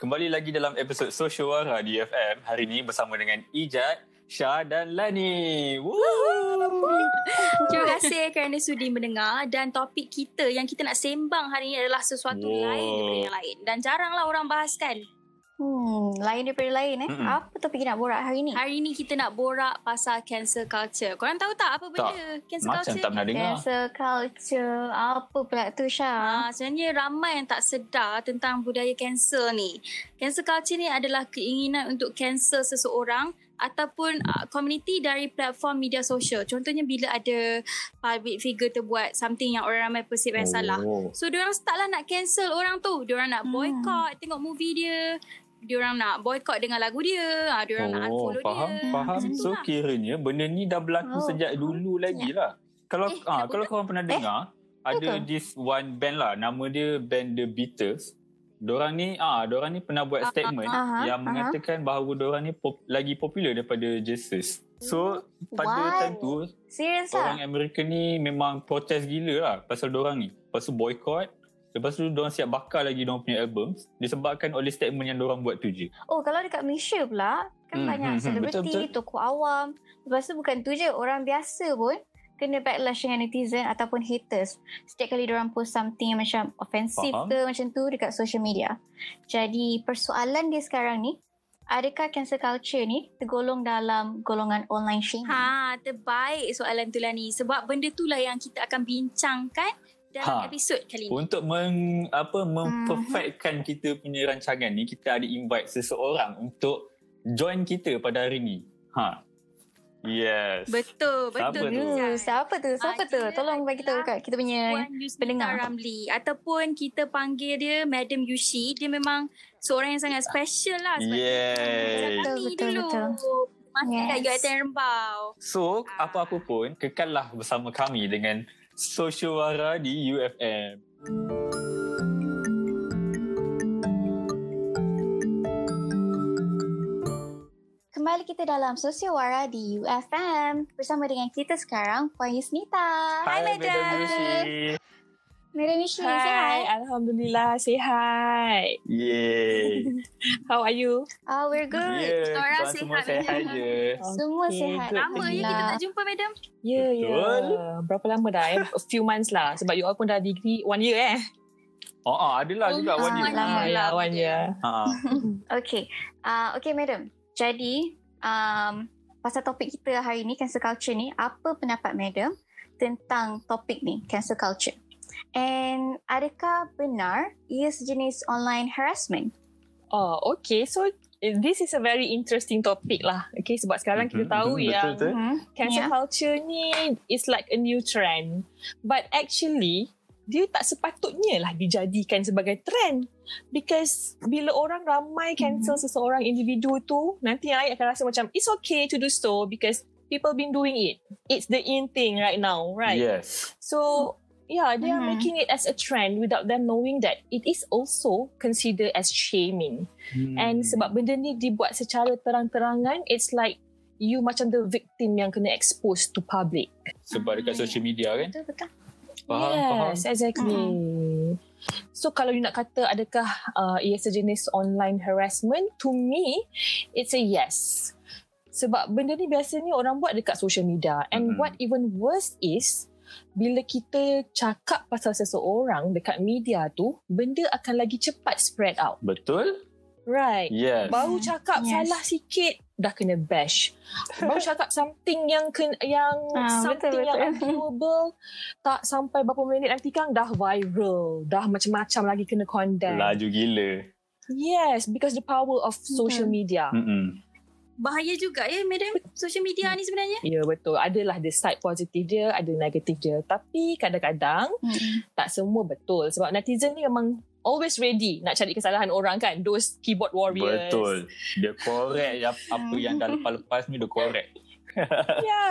Kembali lagi dalam episod Social di FM hari ini bersama dengan Ijat, Syah dan Lani. Terima kasih kerana sudi mendengar dan topik kita yang kita nak sembang hari ini adalah sesuatu Wow. lain daripada yang lain dan jaranglah orang bahas kan. Hmm, lain daripada lain eh. Mm-mm. Apa topik kita nak borak hari ni? Hari ini kita nak borak pasal cancel culture. Korang tahu tak apa benda cancel Macam culture? tak pernah dengar. Cancel culture. Apa pula tu Syah? Ah, sebenarnya ramai yang tak sedar tentang budaya cancel ni. Cancel culture ni adalah keinginan untuk cancel seseorang ataupun uh, community dari platform media sosial. Contohnya bila ada public figure terbuat something yang orang ramai perceive yang salah. Oh. So diorang start lah nak cancel orang tu. Diorang nak Hmm. boycott tengok movie dia. Diorang nak boycott dengar lagu dia. Ah, diorang nak Oh, unfollow faham, dia. faham. Macam tu So lah. kiranya benda ni dah berlaku Oh, sejak faham. dulu lagi lah. Kalau Eh, ah kalau korang pernah dengar ada Betul. this one band lah nama dia band The Beatles. Dorang ni ah dorang ni pernah buat Ah, statement ah, yang mengatakan bahawa dorang ni pop, lagi popular daripada Jesus. So pada What? time tu Serius orang lah? Amerika ni memang protes gila lah pasal dorang ni. Lepas tu boycott. Lepas tu dorang siap bakar lagi dorang punya album disebabkan oleh statement yang dorang buat tu je. Oh, kalau dekat Malaysia pula, kan Hmm, banyak hmm, hmm. selebriti, tokoh awam. Lepas tu bukan tu je, orang biasa pun kena backlash dengan netizen ataupun haters. Setiap kali orang post something yang macam offensive Faham. ke macam tu dekat social media. Jadi persoalan dia sekarang ni, adakah cancel culture ni tergolong dalam golongan online shaming? Ha, terbaik soalan tu lah ni. Sebab benda tu lah yang kita akan bincangkan dalam Ha. episod kali ni. Untuk meng, apa memperfectkan kita punya rancangan ni kita ada invite seseorang untuk join kita pada hari ni. Ha. Yes. Betul, Siapa betul. tu? Hmm, siapa tu? Siapa Ah, tu? Tolong bagi tahu kat kita punya pendengar. Ramli ataupun kita panggil dia Madam Yushi. Dia memang seorang yang sangat special lah. sebab Yes. dia Betul, betul, dulu. betul. Masih Yes. kat UiTM Rembau. So, apa-apa pun kekallah bersama kami dengan Social Wara di UFM. Kembali kita dalam Sosiowara di UFM bersama dengan kita sekarang Puan Yusnita. Hai, Madam. Yushi. Hai, hi. Alhamdulillah, sihat. Yay. How are you? Oh, we're good. Yeah, Orang korang semua sihat, sihat je. Semua Okay, sihat. good. Lama ya kita tak jumpa, Madam. Ya, yeah, ya. Yeah. Berapa lama dah? Eh? A few months lah. Sebab you all pun dah degree one year eh. Oh, ah, adalah juga Oh, one year. one year. Ah, ya, one year. Ha. Okay. Uh, okay, Madam. Jadi, um, pasal topik kita hari ni, cancel culture ni, apa pendapat Madam tentang topik ni, cancel culture? And adakah benar ia sejenis online harassment? Oh, okay. So, eh, this is a very interesting topic lah. Okay, sebab sekarang kita Mhm, tahu mhm, betul, yang betul. Hmm? cancel Yeah. culture ni is like a new trend. But actually, dia tak sepatutnya lah dijadikan sebagai trend. Because bila orang ramai cancel Mhm. seseorang individu tu, nanti yang lain akan rasa macam it's okay to do so because people been doing it. It's the in thing right now, right? Yes. So, yeah, they are Mhm. making it as a trend without them knowing that it is also considered as shaming. Hmm. And sebab benda ni dibuat secara terang-terangan, it's like you macam the victim yang kena expose to public. sebab dekat social media kan. Betul, betul. Faham, faham. yes, exactly. So kalau you nak kata adakah uh, ia sejenis online harassment, to me, it's a yes. Sebab benda ni biasanya orang buat dekat social media. And Mhm. what even worse is, bila kita cakap pasal seseorang dekat media tu, benda akan lagi cepat spread out. Betul? Right. Yes. Baru cakap Yes. salah sikit dah kena bash. Baru cakap something yang ken, yang Ah, something betul, yang betul. arguable tak sampai berapa minit nanti kan dah viral, dah macam-macam lagi kena condemn. Laju gila. Yes, because the power of social Betul. media. Mm-mm. Bahaya juga ya, Madam. Social media ni sebenarnya. Ya betul, adalah the side positif dia, ada negatif dia. Tapi kadang-kadang Hmm. tak semua betul sebab netizen ni memang always ready nak cari kesalahan orang kan. Those keyboard warriors. Betul. Dia correct apa yang dah lepas-lepas ni dia correct. Ya,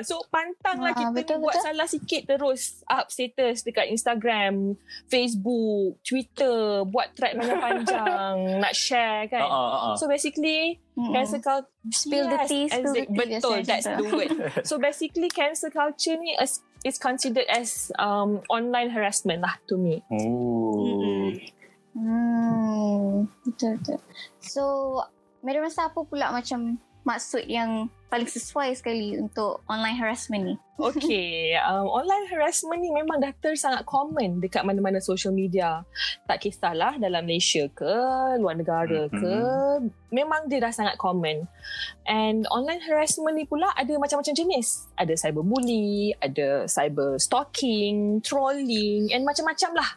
so pantanglah Ah, kita betul, ni buat betul. salah sikit terus up status dekat Instagram, Facebook, Twitter, buat thread panjang-panjang, nak share Ha kan. ah, ah. So basically, Mm-mm. cancel culture Spill the tea, spill the tea, Betul, biasanya that's the word. So basically, cancel culture ni is, is considered as um, online harassment lah to me. Oh. Hmm, betul betul. So, Madam rasa apa pula macam maksud yang paling sesuai sekali untuk online harassment ni? Okay, um, online harassment ni memang dah ter sangat common dekat mana-mana social media. Tak kisahlah dalam Malaysia ke, luar negara Mhm. ke, memang dia dah sangat common. And online harassment ni pula ada macam-macam jenis. Ada cyberbully, ada cyber stalking, trolling and macam-macam lah.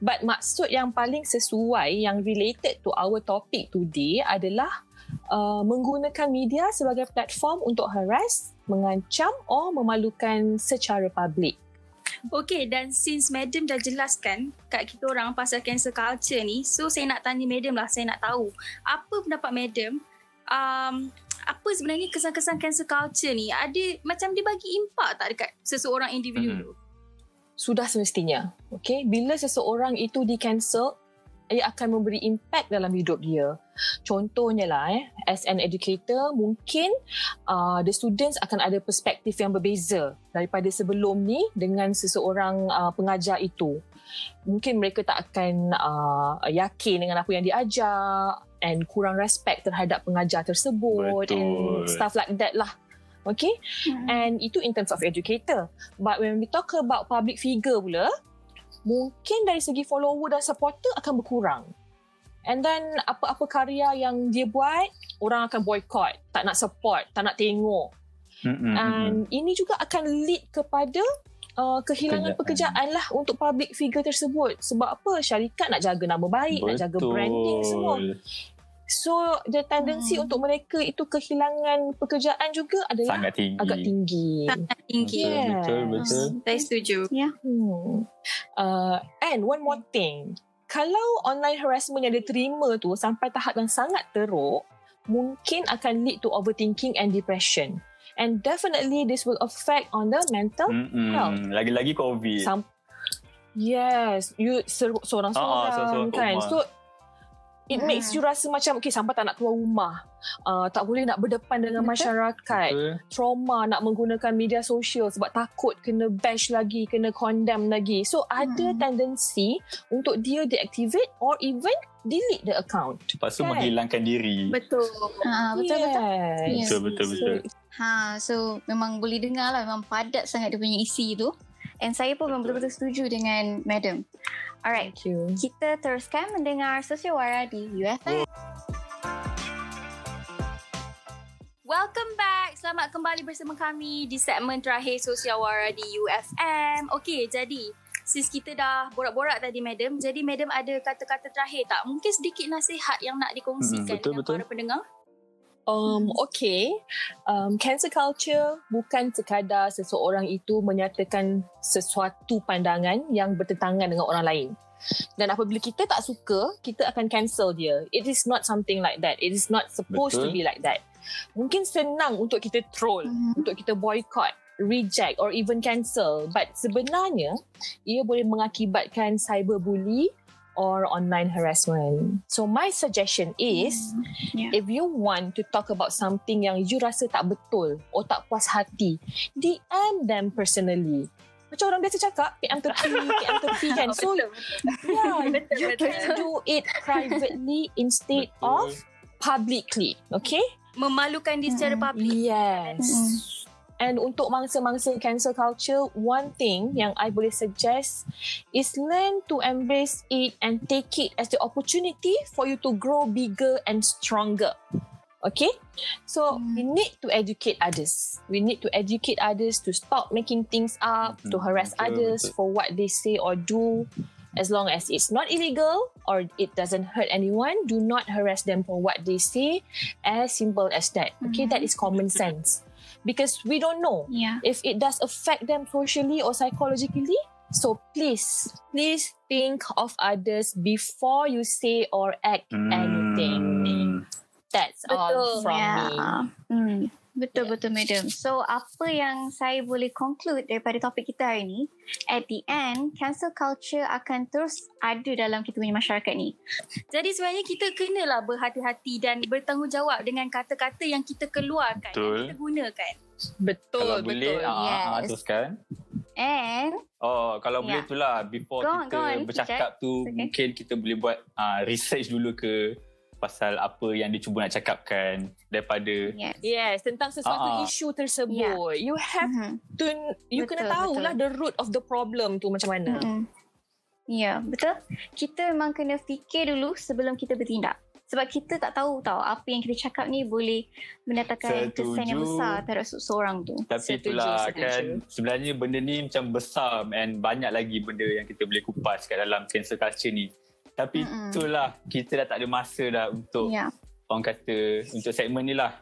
But maksud yang paling sesuai yang related to our topic today adalah uh, menggunakan media sebagai platform untuk harass, mengancam or memalukan secara publik. Okay, dan since Madam dah jelaskan kat kita orang pasal cancel culture ni, so saya nak tanya Madam lah, saya nak tahu. Apa pendapat Madam, um, apa sebenarnya kesan-kesan cancel culture ni? Ada macam dia bagi impak tak dekat seseorang individu Mhm. tu? Sudah semestinya. Okay, bila seseorang itu di cancel, ia akan memberi impact dalam hidup dia. Contohnya lah, eh, as an educator, mungkin uh, the students akan ada perspektif yang berbeza daripada sebelum ni dengan seseorang uh, pengajar itu. Mungkin mereka tak akan uh, yakin dengan apa yang diajar and kurang respect terhadap pengajar tersebut Betul. and stuff like that lah. Okay, Hmm. and itu in terms of educator. But when we talk about public figure pula, mungkin dari segi follower dan supporter akan berkurang. And then apa-apa karya yang dia buat, orang akan boycott, tak nak support, tak nak tengok. Mm-mm, And ini juga akan lead kepada uh, kehilangan Pekerjaan. pekerjaan lah untuk public figure tersebut. Sebab apa? Syarikat nak jaga nama baik, nak jaga branding semua. So, the tendency Hmm. untuk mereka itu kehilangan pekerjaan juga adalah Sangat tinggi. agak tinggi. Sangat tinggi. Betul, Yeah. betul, betul. Saya setuju. Hmm. Uh, and one more thing. Kalau online harassment yang dia terima tu sampai tahap yang sangat teruk, mungkin akan lead to overthinking and depression. And definitely this will affect on the mental Mm-mm. health. Lagi-lagi COVID. Some, yes, you ser- seorang-seorang seorang-seorang kat kan. rumah. So it Hmm. makes you rasa macam okay sampai tak nak keluar rumah. Uh, tak boleh nak berdepan dengan Betul. masyarakat Betul. trauma nak menggunakan media sosial sebab takut kena bash lagi, kena condemn lagi. So ada Hmm. tendency untuk dia deactivate or even delete the account. Lepas tu Kan? menghilangkan diri. Betul. Ha, betul betul. Yes. Yes. Betul, betul, betul. Ha, so memang boleh dengar lah memang padat sangat dia punya isi tu. And saya pun memang betul-betul setuju dengan Madam. Alright, Thank you. kita teruskan mendengar Sosiawara di UFM. Welcome back. Selamat kembali bersama kami di segmen terakhir Sosiawara di UFM. Okey, jadi since kita dah borak-borak tadi Madam, jadi Madam ada kata-kata terakhir tak? Mungkin sedikit nasihat yang nak dikongsikan Hmm, betul, dengan betul. para pendengar. Um, okay. Um, cancer culture bukan sekadar seseorang itu menyatakan sesuatu pandangan yang bertentangan dengan orang lain. Dan apabila kita tak suka, kita akan cancel dia. It is not something like that. It is not supposed to Betul. be like that. Mungkin senang untuk kita troll, Mhm. untuk kita boycott, reject or even cancel. But sebenarnya, ia boleh mengakibatkan cyberbully or online harassment. So my suggestion is, Yeah. if you want to talk about something yang you rasa tak betul or tak puas hati, DM them personally. Macam orang biasa cakap, PM tepi, PM tepi kan. So, betul, yeah, betul, you betul. can do it privately instead of Betul. publicly. Okay? Memalukan dia secara Hmm. publik. Yes. Mm. And untuk mangsa-mangsa cancel culture, one thing yang I boleh suggest is learn to embrace it and take it as the opportunity for you to grow bigger and stronger. Okay? So, Hmm. we need to educate others. We need to educate others to stop making things up, to Mhm, harass betul, others betul. for what they say or do. As long as it's not illegal or it doesn't hurt anyone, do not harass them for what they say. As simple as that. Okay, Mhm. that is common sense. Because we don't know Yeah. if it does affect them socially or psychologically. So please, please think of others before you say or act anything. Hmm. That's all Betul. from yeah. me. Hmm. Betul betul madam. So apa yang saya boleh conclude daripada topik kita hari ni, at the end cancel culture akan terus ada dalam kita punya masyarakat ni. Jadi sebenarnya kita kenalah berhati-hati dan bertanggungjawab dengan kata-kata yang kita keluarkan, Betul. yang kita gunakan. Betul, Kalau betul. boleh, ah, ah, Yes. teruskan. And Oh, kalau Ya. boleh tu lah before Go on, kita go on, bercakap tu Okay. mungkin kita boleh buat uh, research dulu ke pasal apa yang dia cuba nak cakapkan daripada yes. Yes, tentang sesuatu isu tersebut. You have Mhm. to, you Betul, kena tahulah betul. the root of the problem tu macam mana. Mm-mm. Ya, betul. Kita memang kena fikir dulu sebelum kita bertindak. Sebab kita tak tahu tau apa yang kita cakap ni boleh mendatangkan kesan yang Setuju. besar terhadap seseorang tu. Tapi Setuju, itulah setuju. kan sebenarnya benda ni macam besar and banyak lagi benda yang kita boleh kupas kat dalam cancel culture ni. Tapi Mm-mm. itulah kita dah tak ada masa dah untuk Ya. orang kata untuk segmen ni lah.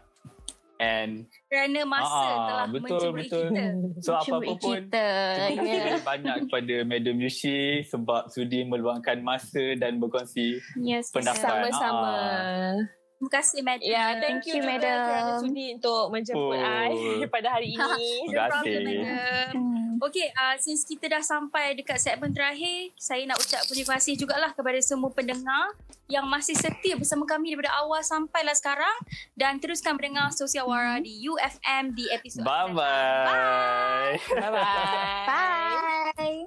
And Kerana masa Ah, telah betul, mencuburi betul. kita. so apa-apa Mencuburi pun kita. Terima Ya. kasih banyak kepada Madam Yushi sebab sudi meluangkan masa dan berkongsi Yes, pendapat. Sama-sama. Ah. Terima kasih, Madam. Ya, yeah, thank you, you, madam. kerana sudi untuk menjemput Oh. I pada hari ini. Terima No problem, kasih. Madam. Hmm. Okay, uh, since kita dah sampai dekat segmen terakhir, saya nak ucap terima kasih jugalah kepada semua pendengar yang masih setia bersama kami daripada awal sampailah sekarang dan teruskan mendengar Sosial Wara di UFM di episod datang. Bye-bye. Bye-bye. Bye.